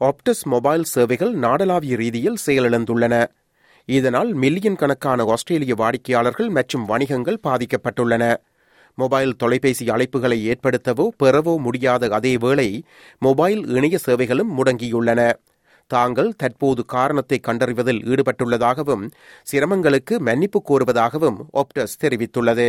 Aptus mobile சேவைகள் நாடளாவிய ரீதியில் செயலிழந்துள்ளன. இதனால் மில்லியன் கணக்கான ஆஸ்திரேலிய வாடிக்கையாளர்கள் மற்றும் வணிகங்கள் பாதிக்கப்பட்டுள்ளன. மொபைல் தொலைபேசி அழைப்புகளை ஏற்படுத்தவோ பெறவோ முடியாத அதேவேளை மொபைல் இணைய சேவைகளும் முடங்கியுள்ளன. தாங்கள் தற்போது காரணத்தை கண்டறிவதில் ஈடுபட்டுள்ளதாகவும் சிரமங்களுக்கு மன்னிப்பு கோருவதாகவும் ஆப்டஸ் தெரிவித்துள்ளது.